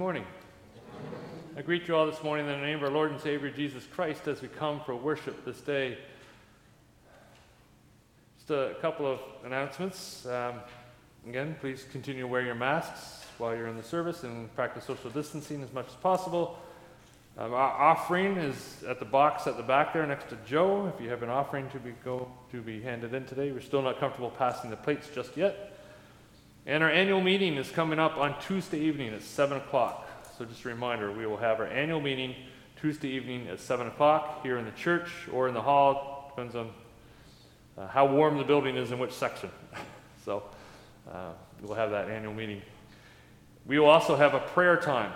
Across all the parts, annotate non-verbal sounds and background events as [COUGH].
Good morning. I greet you all this morning in the name of our Lord and Savior Jesus Christ as we come for worship this day. Just a couple of announcements. Um, again, please continue to wear your masks while you're in the service and practice social distancing as much as possible. Um, our offering is at the box at the back there next to Joe. If you have an offering to be go to be handed in today, we're still not comfortable passing the plates just yet. And our annual meeting is coming up on Tuesday evening at 7 o'clock. So, just a reminder, we will have our annual meeting Tuesday evening at 7 o'clock here in the church or in the hall. Depends on uh, how warm the building is in which section. [LAUGHS] so, uh, we'll have that annual meeting. We will also have a prayer time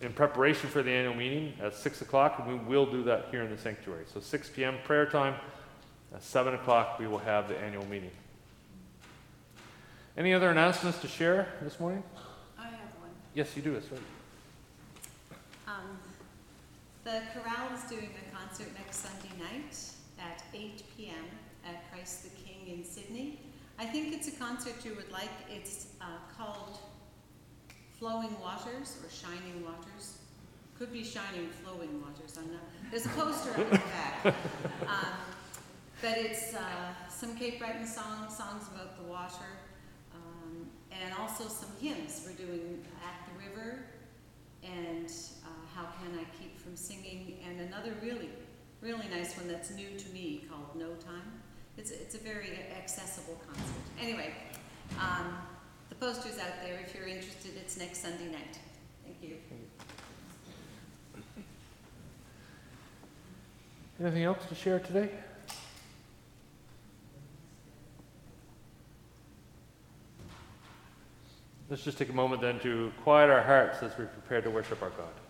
in preparation for the annual meeting at 6 o'clock, and we will do that here in the sanctuary. So, 6 p.m. prayer time. At 7 o'clock, we will have the annual meeting. Any other announcements to share this morning? I have one. Yes, you do. That's right. Um, the chorale is doing a concert next Sunday night at 8 p.m. at Christ the King in Sydney. I think it's a concert you would like. It's uh, called Flowing Waters or Shining Waters. Could be Shining Flowing Waters. I'm not. There's a poster on the back. [LAUGHS] Um, but it's uh, some Cape Breton songs, songs about the water and also some hymns. We're doing At the River and uh, How Can I Keep From Singing, and another really, really nice one that's new to me called No Time. It's, it's a very accessible concert. Anyway, um, the poster's out there if you're interested. It's next Sunday night. Thank you. Anything else to share today? Let's just take a moment then to quiet our hearts as we prepare to worship our God.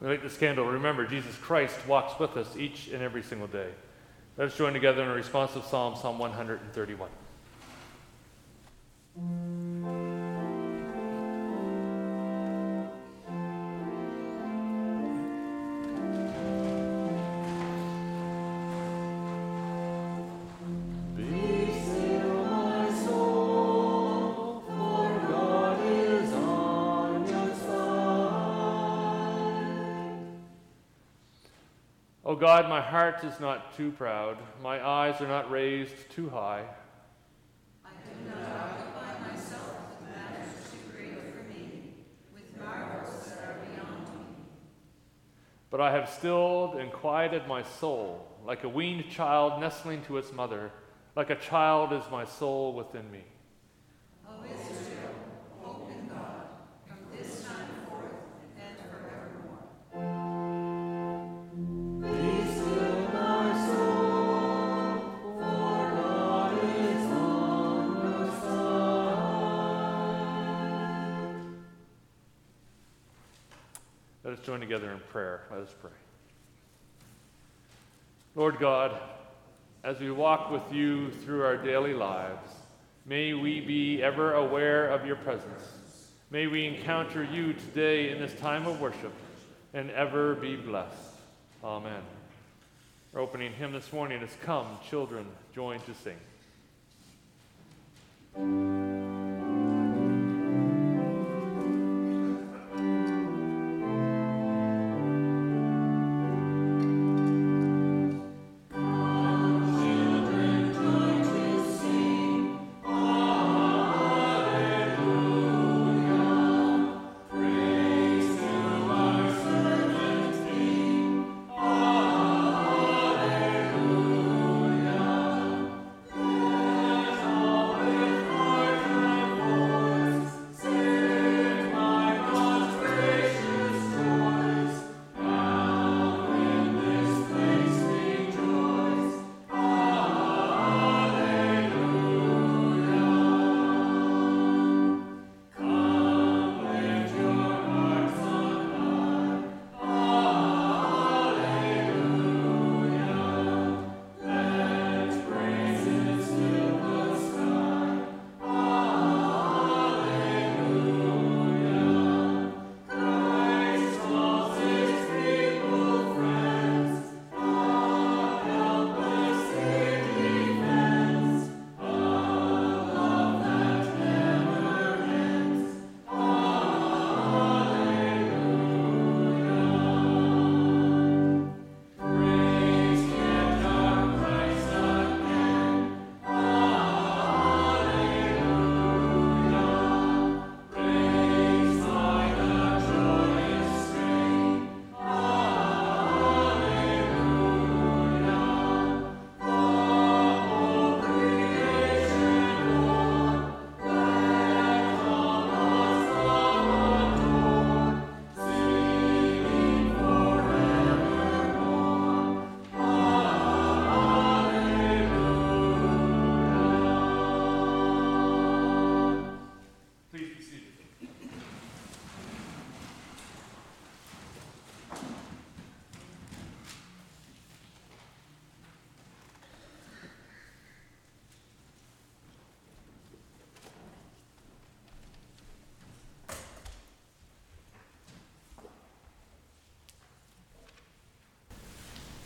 We light this candle. Remember, Jesus Christ walks with us each and every single day. Let us join together in a responsive psalm, Psalm 131. Heart is not too proud, my eyes are not raised too high. I do not occupy myself with matters too great for me, with marvels that are beyond me. But I have stilled and quieted my soul, like a weaned child nestling to its mother, like a child is my soul within me. Together in prayer. Let us pray. Lord God, as we walk with you through our daily lives, may we be ever aware of your presence. May we encounter you today in this time of worship and ever be blessed. Amen. Our opening hymn this morning is Come, Children, Join to Sing.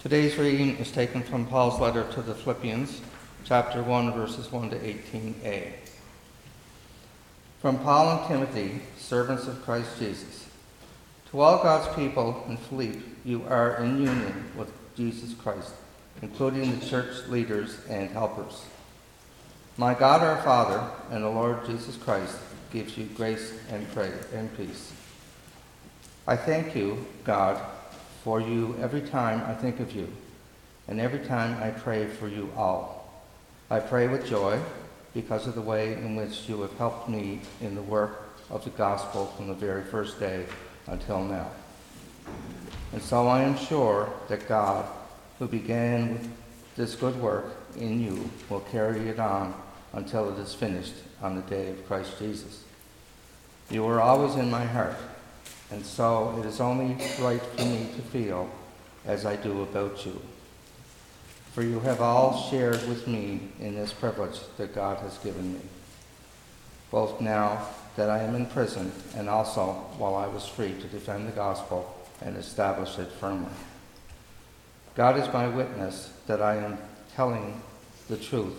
Today's reading is taken from Paul's letter to the Philippians, chapter 1, verses 1 to 18a. From Paul and Timothy, servants of Christ Jesus. To all God's people in Philippi, you are in union with Jesus Christ, including the church leaders and helpers. My God our Father and the Lord Jesus Christ gives you grace and praise and peace. I thank you, God, for you every time I think of you, and every time I pray for you all. I pray with joy because of the way in which you have helped me in the work of the gospel from the very first day until now. And so I am sure that God, who began this good work in you, will carry it on until it is finished on the day of Christ Jesus. You are always in my heart, and so it is only right for me to feel as I do about you. For you have all shared with me in this privilege that God has given me, both now that I am in prison and also while I was free to defend the gospel and establish it firmly. God is my witness that I am telling the truth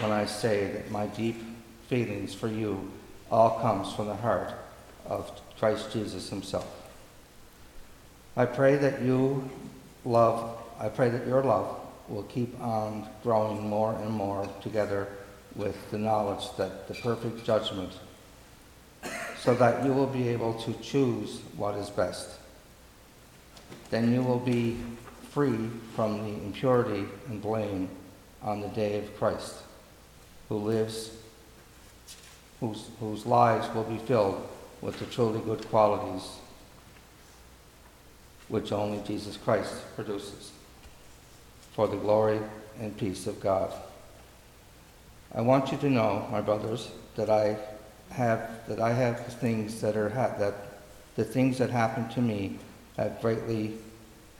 when I say that my deep feelings for you all comes from the heart of Christ Jesus himself. I pray that you love, I pray that your love will keep on growing more and more together with the knowledge that the perfect judgment so that you will be able to choose what is best. Then you will be free from the impurity and blame on the day of Christ, who lives, whose, whose lives will be filled with the truly good qualities which only Jesus Christ produces, for the glory and peace of God. I want you to know, my brothers, that I have that I have the things that are ha- that the things that happened to me have greatly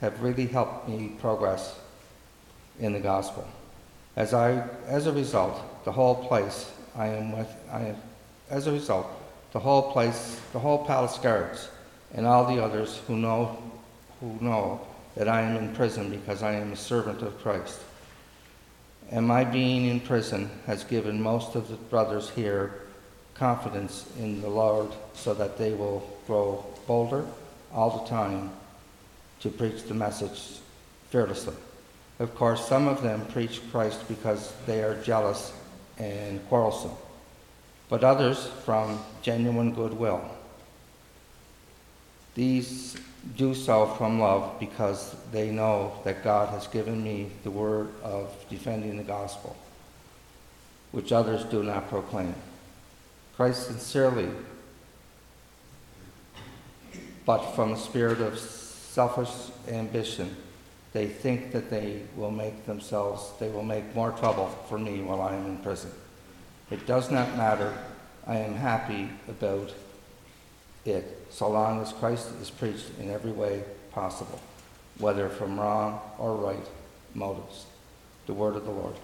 have really helped me progress in the gospel. As I as a result, the whole place I am with I am, as a result, the whole place, the whole palace guards, and all the others who know who know that I am in prison because I am a servant of Christ. And my being in prison has given most of the brothers here confidence in the Lord so that they will grow bolder all the time to preach the message fearlessly. Of course, some of them preach Christ because they are jealous and quarrelsome, but others from genuine goodwill. These do so from love because they know that God has given me the word of defending the gospel, which others do not proclaim. Christ sincerely, but from a spirit of selfish ambition, they think that they will make themselves, they will make more trouble for me while I am in prison. It does not matter. I am happy about it so long as Christ is preached in every way possible, whether from wrong or right motives. The word of the Lord.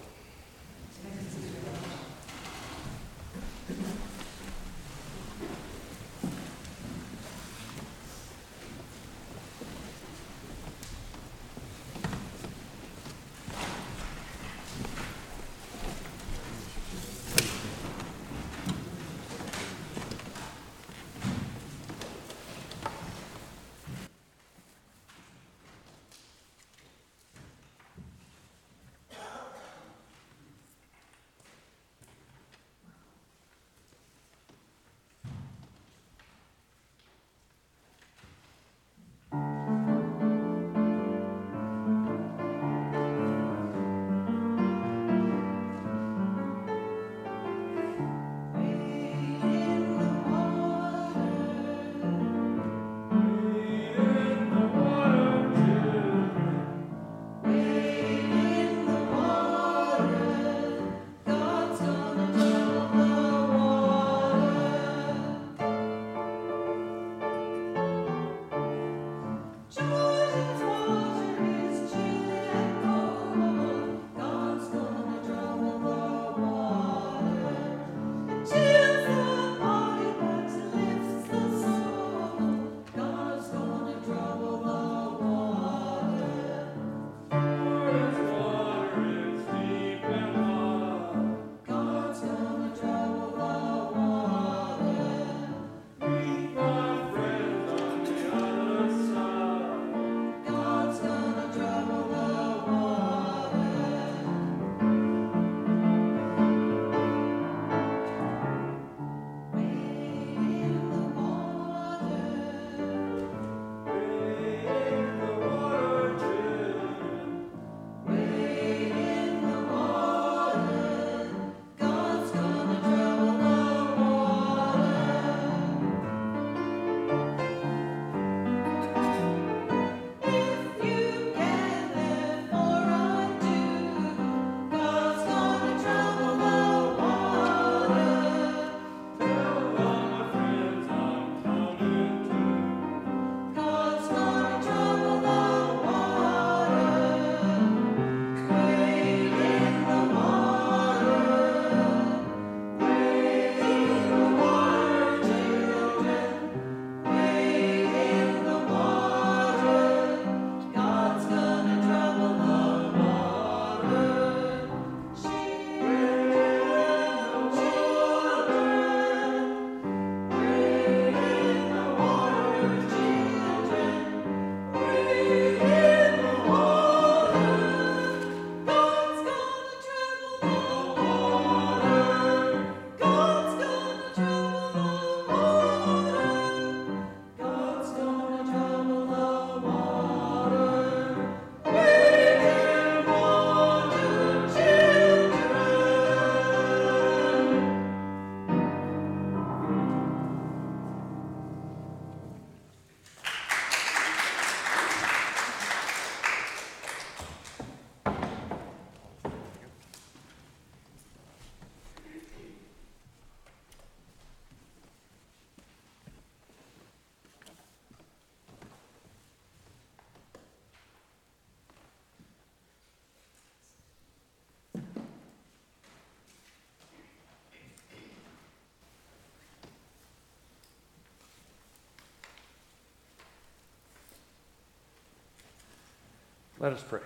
Let us pray.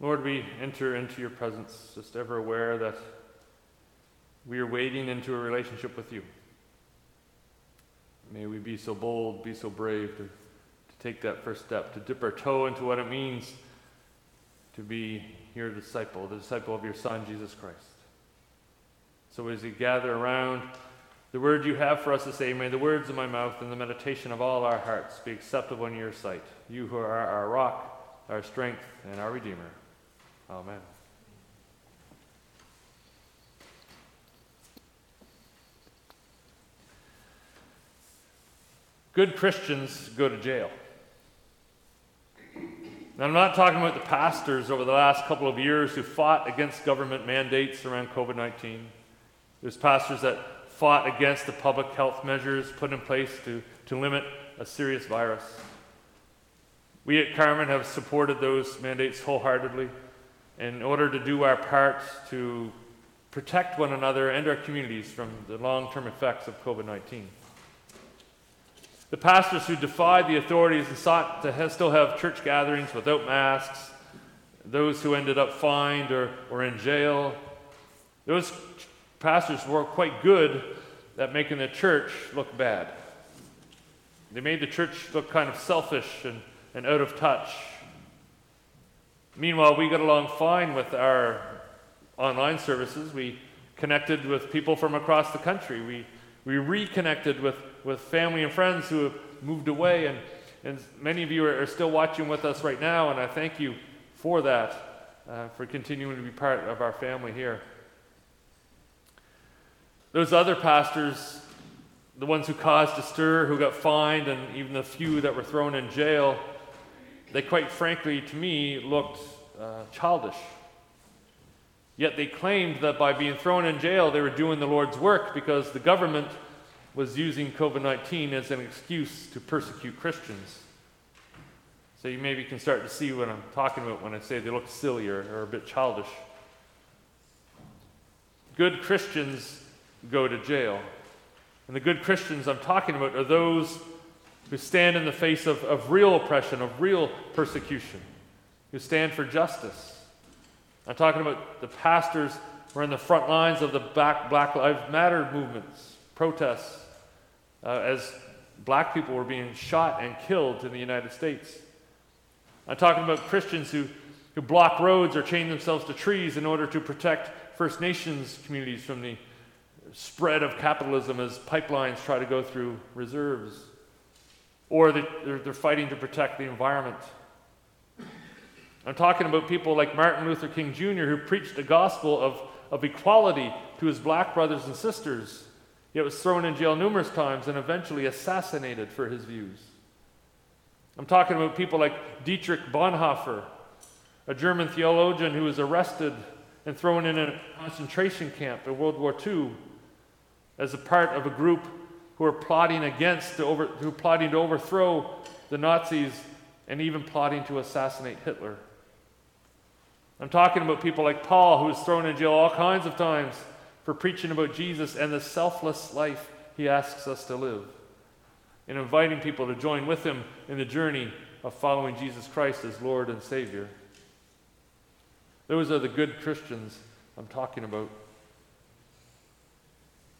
Lord, we enter into your presence just ever aware that we are wading into a relationship with you. May we be so bold, be so brave to, to take that first step, to dip our toe into what it means to be your disciple, the disciple of your Son, Jesus Christ. So as we gather around the word you have for us to say, may the words of my mouth and the meditation of all our hearts be acceptable in your sight, you who are our rock, our strength, and our Redeemer. Amen. Good Christians go to jail. Now, I'm not talking about the pastors over the last couple of years who fought against government mandates around COVID 19. There's pastors that fought against the public health measures put in place to, to limit a serious virus. We at Carmen have supported those mandates wholeheartedly in order to do our part to protect one another and our communities from the long term effects of COVID 19. The pastors who defied the authorities and sought to have, still have church gatherings without masks, those who ended up fined or, or in jail, those pastors were quite good at making the church look bad. They made the church look kind of selfish and, and out of touch. Meanwhile, we got along fine with our online services. We connected with people from across the country. We, we reconnected with, with family and friends who have moved away. And, and many of you are, are still watching with us right now, and I thank you for that, uh, for continuing to be part of our family here. Those other pastors, the ones who caused a stir, who got fined, and even the few that were thrown in jail, they quite frankly, to me, looked uh, childish. Yet they claimed that by being thrown in jail, they were doing the Lord's work because the government was using COVID 19 as an excuse to persecute Christians. So you maybe can start to see what I'm talking about when I say they look silly or, or a bit childish. Good Christians go to jail. And the good Christians I'm talking about are those who stand in the face of, of real oppression, of real persecution, who stand for justice. I'm talking about the pastors who are in the front lines of the Black, Black Lives Matter movements, protests, uh, as black people were being shot and killed in the United States. I'm talking about Christians who, who block roads or chain themselves to trees in order to protect First Nations communities from the spread of capitalism as pipelines try to go through reserves or they're, they're fighting to protect the environment. I'm talking about people like Martin Luther King Jr., who preached the gospel of, of equality to his black brothers and sisters, yet was thrown in jail numerous times and eventually assassinated for his views. I'm talking about people like Dietrich Bonhoeffer, a German theologian who was arrested and thrown in a concentration camp in World War II as a part of a group who are plotting against, to over, who plotting to overthrow the Nazis and even plotting to assassinate Hitler. I'm talking about people like Paul, who was thrown in jail all kinds of times for preaching about Jesus and the selfless life he asks us to live, and inviting people to join with him in the journey of following Jesus Christ as Lord and Savior. Those are the good Christians I'm talking about.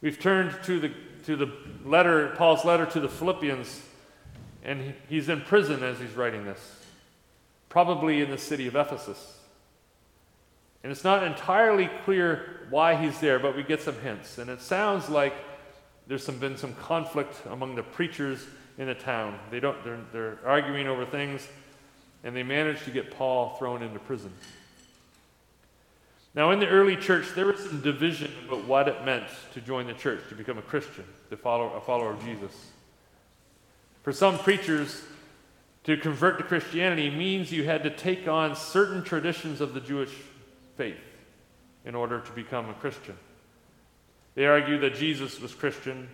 We've turned to the, to the letter, Paul's letter to the Philippians, and he's in prison as he's writing this, probably in the city of Ephesus. And it's not entirely clear why he's there, but we get some hints. And it sounds like there's some, been some conflict among the preachers in the town. They don't, they're, they're arguing over things, and they manage to get Paul thrown into prison. Now, in the early church, there was some division about what it meant to join the church, to become a Christian, to follow a follower of Jesus. For some preachers, to convert to Christianity means you had to take on certain traditions of the Jewish faith in order to become a Christian. They argued that Jesus was Christian.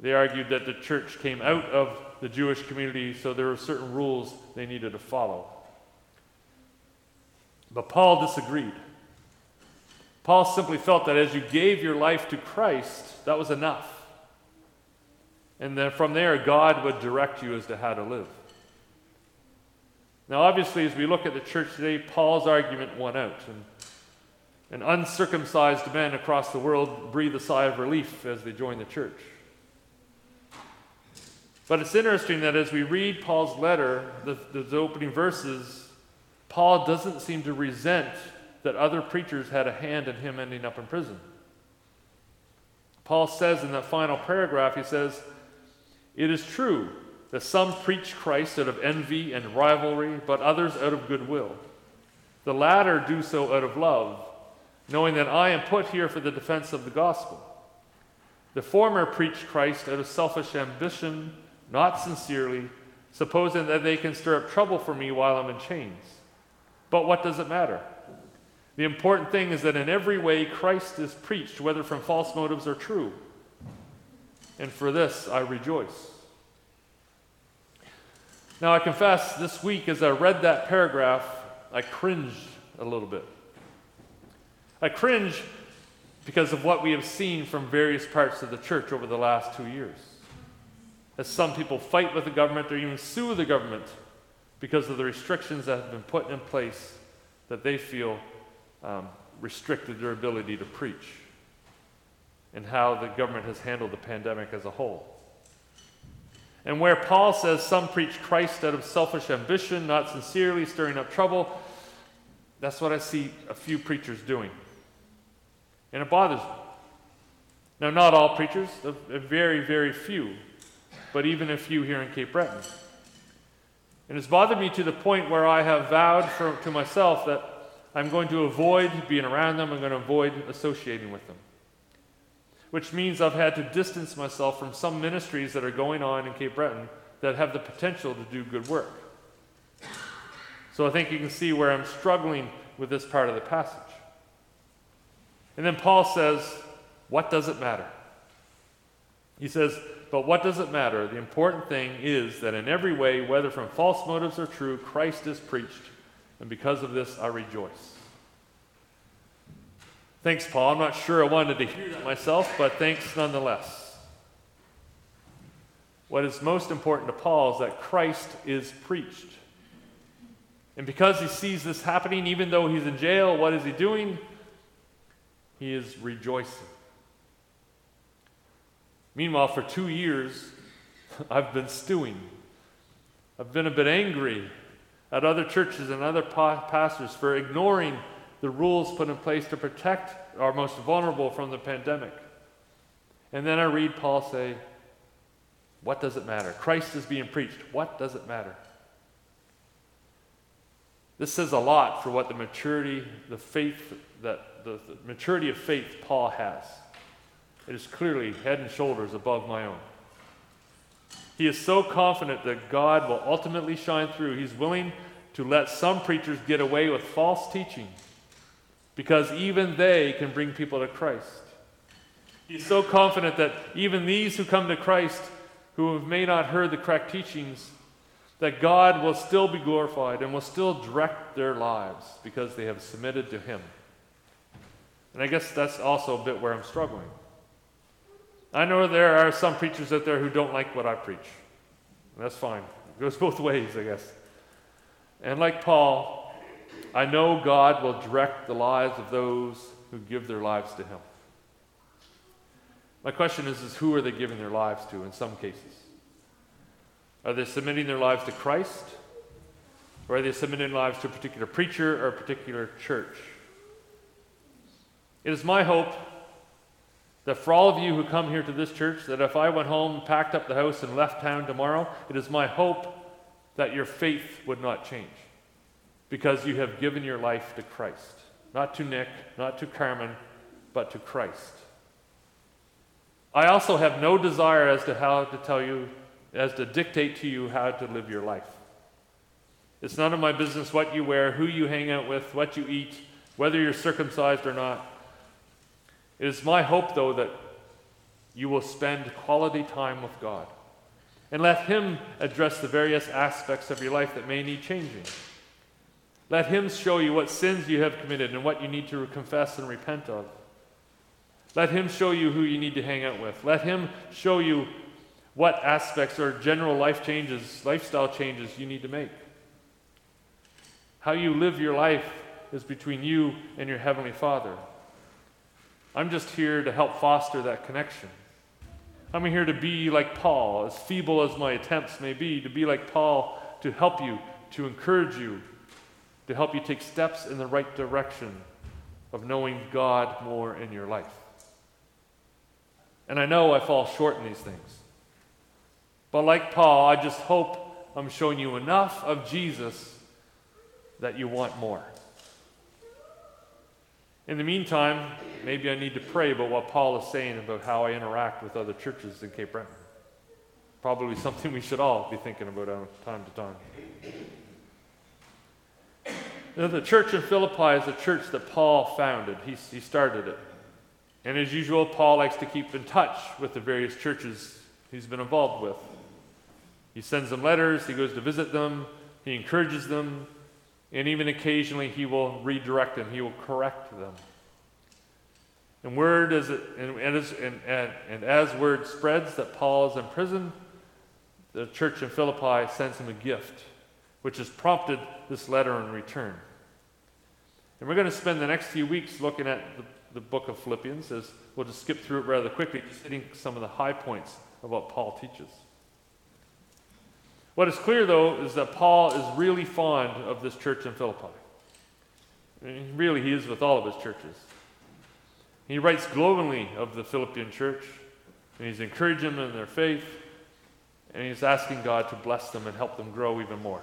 They argued that the church came out of the Jewish community, so there were certain rules they needed to follow. But Paul disagreed. Paul simply felt that as you gave your life to Christ, that was enough. And then from there, God would direct you as to how to live. Now, obviously, as we look at the church today, Paul's argument won out. And, and uncircumcised men across the world breathe a sigh of relief as they join the church. But it's interesting that as we read Paul's letter, the, the, opening verses, Paul doesn't seem to resent that other preachers had a hand in him ending up in prison. Paul says in that final paragraph, he says, It is true that some preach Christ out of envy and rivalry, but others out of goodwill. The latter do so out of love, knowing that I am put here for the defense of the gospel. The former preach Christ out of selfish ambition not sincerely, supposing that they can stir up trouble for me while I'm in chains. But what does it matter? The important thing is that in every way Christ is preached, whether from false motives or true. And for this I rejoice. Now, I confess, this week as I read that paragraph, I cringed a little bit. I cringe because of what we have seen from various parts of the church over the last two years as some people fight with the government or even sue the government because of the restrictions that have been put in place that they feel um, restricted their ability to preach, and how the government has handled the pandemic as a whole. And where Paul says some preach Christ out of selfish ambition, not sincerely, stirring up trouble, that's what I see a few preachers doing. And it bothers me. Now, not all preachers, a very, very few but even a few here in Cape Breton. And it's bothered me to the point where I have vowed for, to myself that I'm going to avoid being around them, I'm going to avoid associating with them. Which means I've had to distance myself from some ministries that are going on in Cape Breton that have the potential to do good work. So I think you can see where I'm struggling with this part of the passage. And then Paul says, What does it matter? He says, but what does it matter? The important thing is that in every way, whether from false motives or true, Christ is preached, and because of this I rejoice. Thanks, Paul. I'm not sure I wanted to hear that myself, but thanks nonetheless. What is most important to Paul is that Christ is preached. And because he sees this happening, even though he's in jail, what is he doing? He is rejoicing. Meanwhile, for two years, [LAUGHS] I've been stewing. I've been a bit angry at other churches and other pa- pastors for ignoring the rules put in place to protect our most vulnerable from the pandemic. And then I read Paul say, What does it matter? Christ is being preached. What does it matter? This says a lot for what the maturity, the faith, that the, the maturity of faith Paul has. It is clearly head and shoulders above my own. He is so confident that God will ultimately shine through, he's willing to let some preachers get away with false teaching because even they can bring people to Christ. He's so confident that even these who come to Christ, who may not heard the correct teachings, that God will still be glorified and will still direct their lives because they have submitted to Him. And I guess that's also a bit where I'm struggling. I know there are some preachers out there who don't like what I preach. That's fine. It goes both ways, I guess. And like Paul, I know God will direct the lives of those who give their lives to Him. My question is, is who are they giving their lives to in some cases? Are they submitting their lives to Christ? Or are they submitting their lives to a particular preacher or a particular church? It is my hope that for all of you who come here to this church, that if I went home, packed up the house, and left town tomorrow, it is my hope that your faith would not change because you have given your life to Christ. Not to Nick, not to Carmen, but to Christ. I also have no desire as to how to tell you, as to dictate to you how to live your life. It's none of my business what you wear, who you hang out with, what you eat, whether you're circumcised or not. It is my hope, though, that you will spend quality time with God and let Him address the various aspects of your life that may need changing. Let Him show you what sins you have committed and what you need to confess and repent of. Let Him show you who you need to hang out with. Let Him show you what aspects or general life changes, lifestyle changes you need to make. How you live your life is between you and your Heavenly Father. I'm just here to help foster that connection. I'm here to be like Paul, as feeble as my attempts may be, to be like Paul, to help you, to encourage you, to help you take steps in the right direction of knowing God more in your life. And I know I fall short in these things. But like Paul, I just hope I'm showing you enough of Jesus that you want more. In the meantime, maybe I need to pray about what Paul is saying about how I interact with other churches in Cape Breton. Probably something we should all be thinking about on time to time. Now, the church in Philippi is a church that Paul founded. He, he started it. And as usual, Paul likes to keep in touch with the various churches he's been involved with. He sends them letters, he goes to visit them, he encourages them, and even occasionally he will redirect them, he will correct them. And word is it, and, and, and, and, and as word spreads that Paul is in prison, the church in Philippi sends him a gift, which has prompted this letter in return. And we're going to spend the next few weeks looking at the, the book of Philippians, as we'll just skip through it rather quickly, just hitting some of the high points of what Paul teaches. What is clear, though, is that Paul is really fond of this church in Philippi. Really, he is with all of his churches. He writes glowingly of the Philippian church, and he's encouraging them in their faith, and he's asking God to bless them and help them grow even more.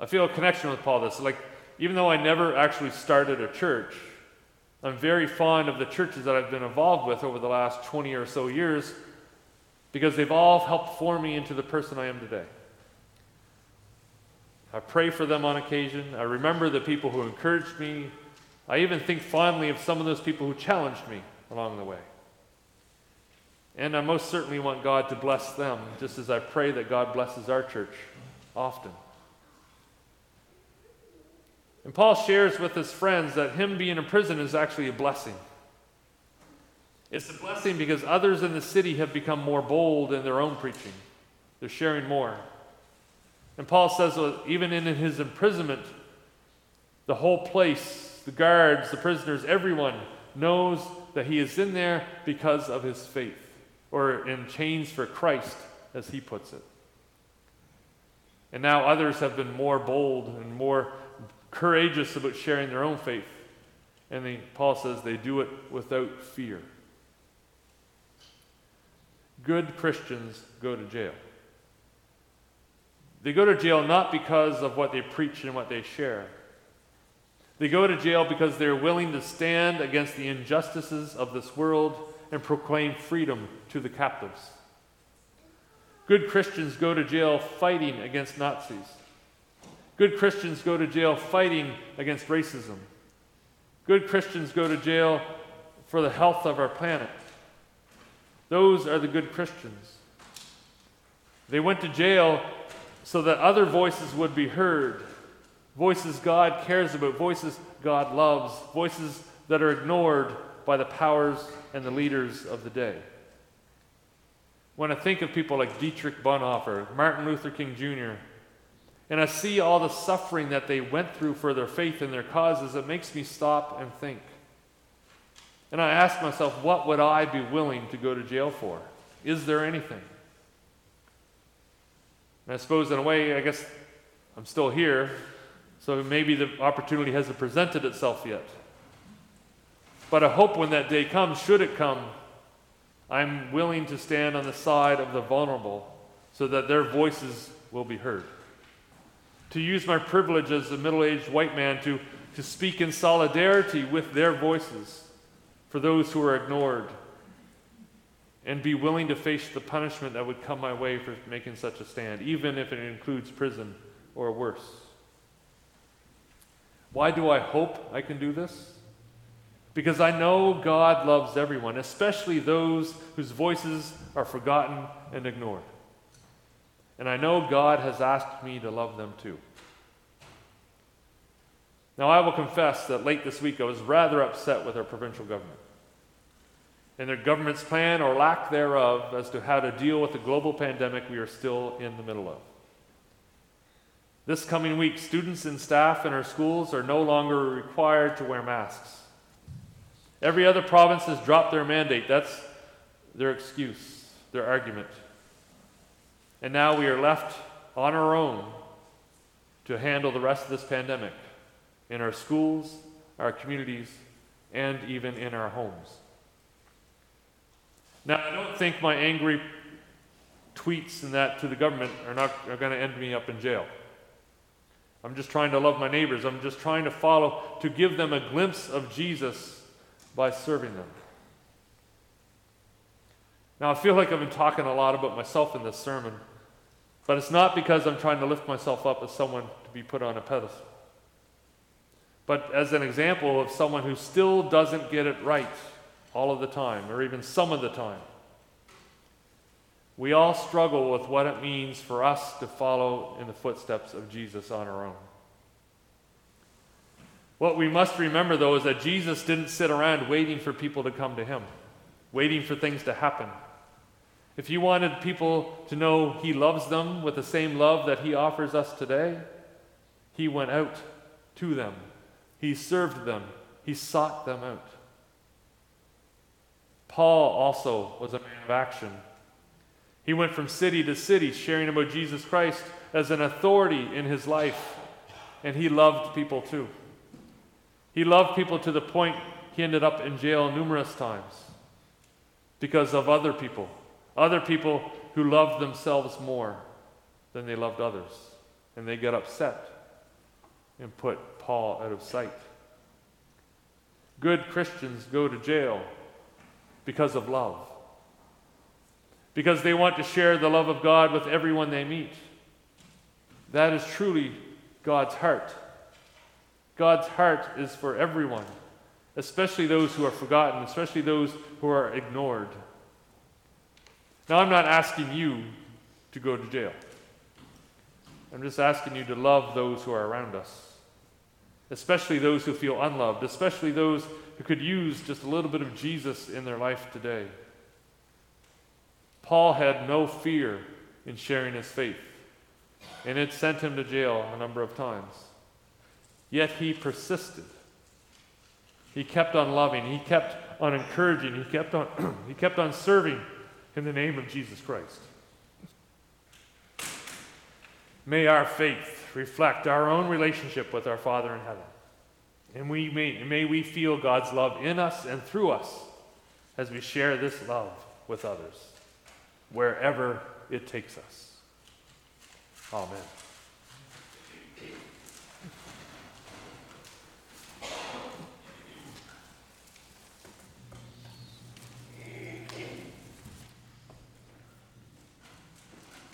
I feel a connection with Paul this. Like, even though I never actually started a church, I'm very fond of the churches that I've been involved with over the last 20 or so years because they've all helped form me into the person I am today. I pray for them on occasion. I remember the people who encouraged me. I even think fondly of some of those people who challenged me along the way. And I most certainly want God to bless them, just as I pray that God blesses our church often. And Paul shares with his friends that him being in prison is actually a blessing. It's a blessing because others in the city have become more bold in their own preaching. They're sharing more. And Paul says, even in his imprisonment, the whole place, the guards, the prisoners, everyone knows that he is in there because of his faith, or in chains for Christ, as he puts it. And now others have been more bold and more courageous about sharing their own faith. And the, Paul says they do it without fear. Good Christians go to jail. They go to jail not because of what they preach and what they share. They go to jail because they're willing to stand against the injustices of this world and proclaim freedom to the captives. Good Christians go to jail fighting against Nazis. Good Christians go to jail fighting against racism. Good Christians go to jail for the health of our planet. Those are the good Christians. They went to jail so that other voices would be heard. Voices God cares about, voices God loves, voices that are ignored by the powers and the leaders of the day. When I think of people like Dietrich Bonhoeffer, Martin Luther King Jr., and I see all the suffering that they went through for their faith and their causes, it makes me stop and think. And I ask myself, what would I be willing to go to jail for? Is there anything? And I suppose, in a way, I guess I'm still here, so maybe the opportunity hasn't presented itself yet. But I hope when that day comes, should it come, I'm willing to stand on the side of the vulnerable so that their voices will be heard. To use my privilege as a middle aged white man to, to speak in solidarity with their voices for those who are ignored and be willing to face the punishment that would come my way for making such a stand, even if it includes prison or worse. Why do I hope I can do this? Because I know God loves everyone, especially those whose voices are forgotten and ignored. And I know God has asked me to love them too. Now, I will confess that late this week I was rather upset with our provincial government. and their government's plan or lack thereof as to how to deal with the global pandemic we are still in the middle of. This coming week, students and staff in our schools are no longer required to wear masks. Every other province has dropped their mandate. That's their excuse, their argument. And now we are left on our own to handle the rest of this pandemic in our schools, our communities, and even in our homes. Now, I don't think my angry tweets and that to the government are not are going to end me up in jail. I'm just trying to love my neighbors. I'm just trying to follow to give them a glimpse of Jesus by serving them. Now, I feel like I've been talking a lot about myself in this sermon, but it's not because I'm trying to lift myself up as someone to be put on a pedestal, but as an example of someone who still doesn't get it right all of the time, or even some of the time. We all struggle with what it means for us to follow in the footsteps of Jesus on our own. What we must remember, though, is that Jesus didn't sit around waiting for people to come to him, waiting for things to happen. If he wanted people to know he loves them with the same love that he offers us today, he went out to them, he served them, he sought them out. Paul also was a man of action. He went from city to city sharing about Jesus Christ as an authority in his life, and he loved people too. He loved people to the point he ended up in jail numerous times because of other people, other people who loved themselves more than they loved others. And they get upset and put Paul out of sight. Good Christians go to jail because of love, because they want to share the love of God with everyone they meet. That is truly God's heart. God's heart is for everyone, especially those who are forgotten, especially those who are ignored. Now, I'm not asking you to go to jail. I'm just asking you to love those who are around us, especially those who feel unloved, especially those who could use just a little bit of Jesus in their life today. Paul had no fear in sharing his faith, and it sent him to jail a number of times. Yet he persisted. He kept on loving, he kept on encouraging, he kept on, [CLEARS THROAT] he kept on serving in the name of Jesus Christ. May our faith reflect our own relationship with our Father in heaven. And we may, may we feel God's love in us and through us as we share this love with others, wherever it takes us. Amen.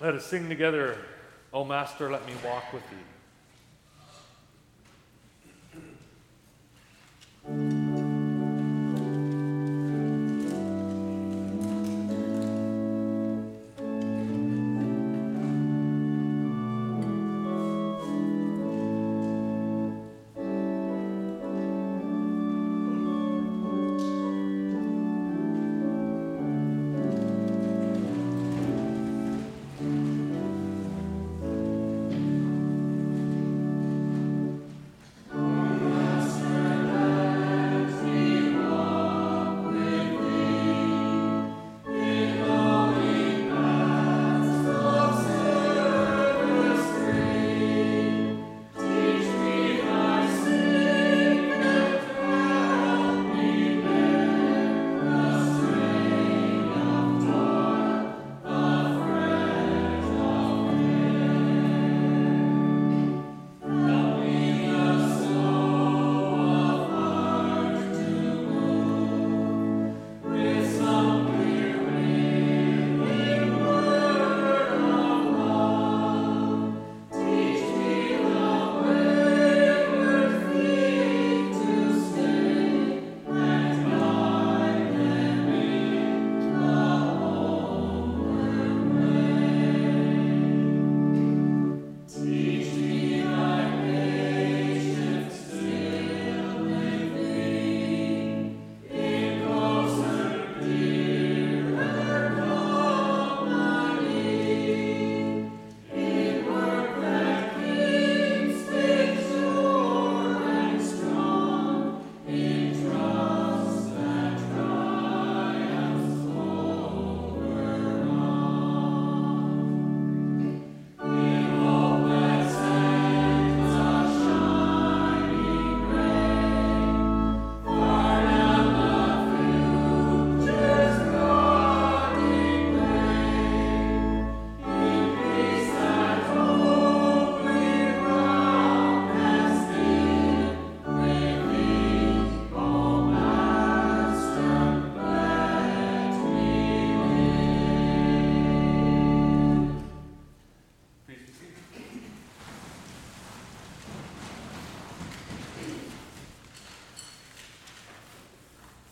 Let us sing together, O Master, let me walk with thee.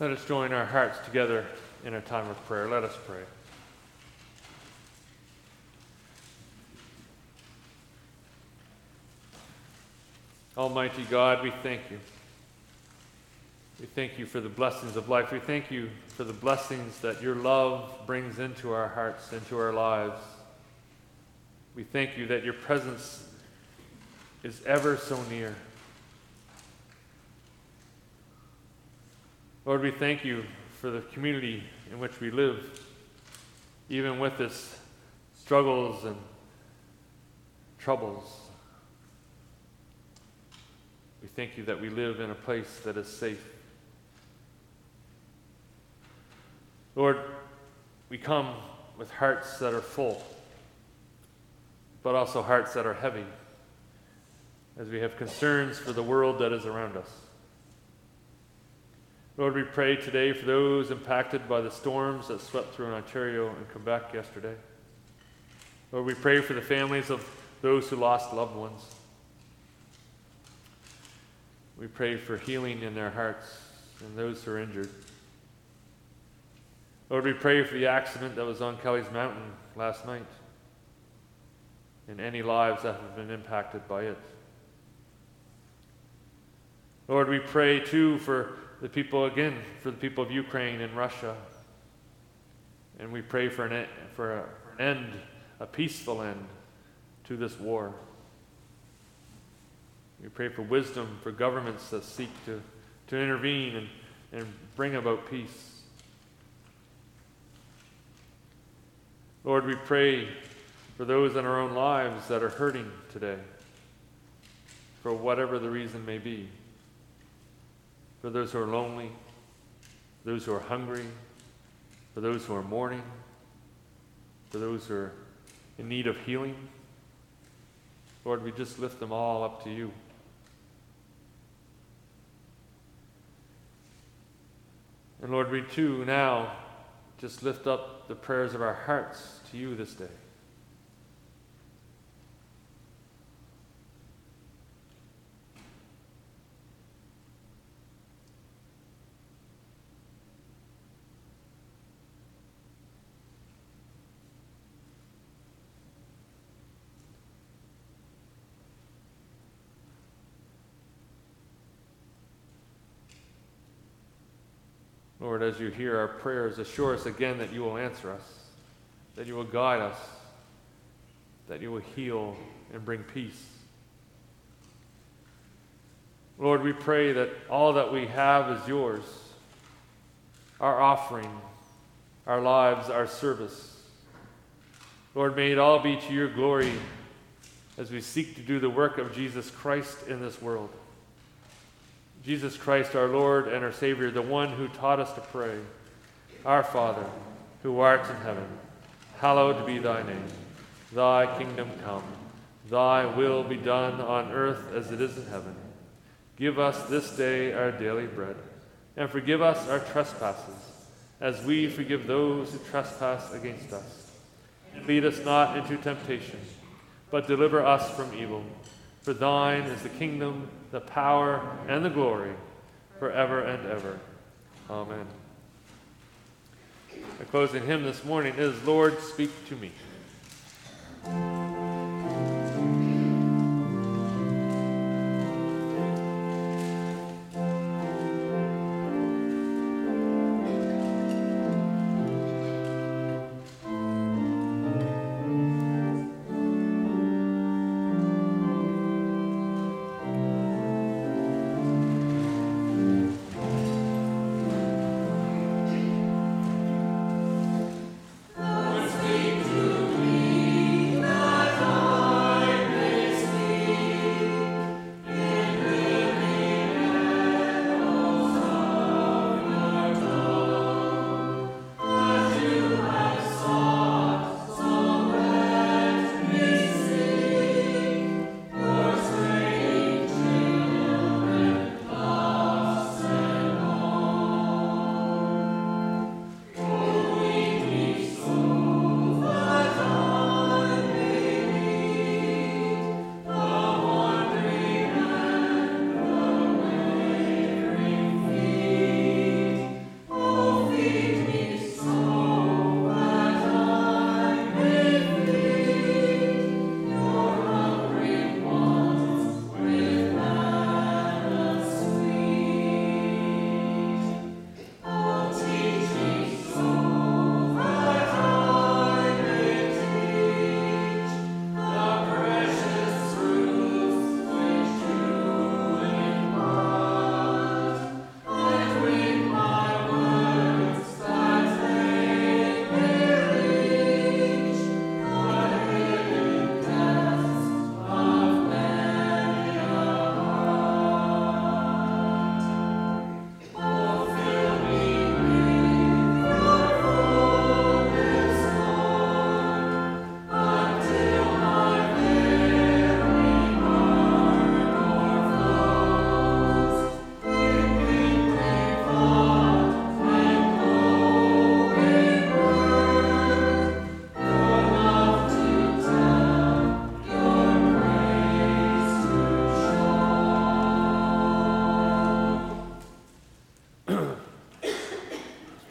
Let us join our hearts together in a time of prayer. Let us pray. Almighty God, we thank you. We thank you for the blessings of life. We thank you for the blessings that your love brings into our hearts, into our lives. We thank you that your presence is ever so near. Lord, we thank you for the community in which we live, even with its struggles and troubles. We thank you that we live in a place that is safe. Lord, we come with hearts that are full, but also hearts that are heavy, as we have concerns for the world that is around us. Lord, we pray today for those impacted by the storms that swept through Ontario and Quebec yesterday. Lord, we pray for the families of those who lost loved ones. We pray for healing in their hearts and those who are injured. Lord, we pray for the accident that was on Kelly's Mountain last night and any lives that have been impacted by it. Lord, we pray too for the people, again, for the people of Ukraine and Russia. And we pray for an, for, a, for an end, a peaceful end to this war. We pray for wisdom for governments that seek to, to intervene and, and bring about peace. Lord, we pray for those in our own lives that are hurting today, for whatever the reason may be. For those who are lonely, for those who are hungry, for those who are mourning, for those who are in need of healing. Lord, we just lift them all up to you. And Lord, we too now just lift up the prayers of our hearts to you this day. Lord, as you hear our prayers, assure us again that you will answer us, that you will guide us, that you will heal and bring peace. Lord, we pray that all that we have is yours our offering, our lives, our service. Lord, may it all be to your glory as we seek to do the work of Jesus Christ in this world. Jesus Christ, our Lord and our Savior, the one who taught us to pray, Our Father, who art in heaven, hallowed be thy name. Thy kingdom come, thy will be done on earth as it is in heaven. Give us this day our daily bread, and forgive us our trespasses, as we forgive those who trespass against us. And lead us not into temptation, but deliver us from evil. For thine is the kingdom, the power, and the glory, forever and ever. Amen. The closing hymn this morning is Lord, Speak to Me.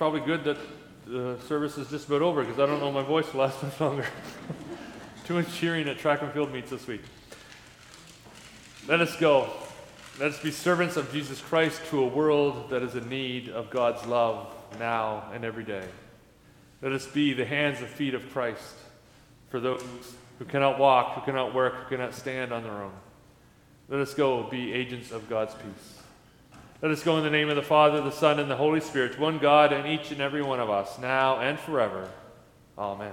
Probably good that the service is just about over because I don't know my voice will last [LAUGHS] much longer. Too much cheering at track and field meets this week. Let us go. Let us be servants of Jesus Christ to a world that is in need of God's love now and every day. Let us be the hands and feet of Christ for those who cannot walk, who cannot work, who cannot stand on their own. Let us go be agents of God's peace. Let us go in the name of the Father, the Son, and the Holy Spirit, one God and each and every one of us, now and forever. Amen.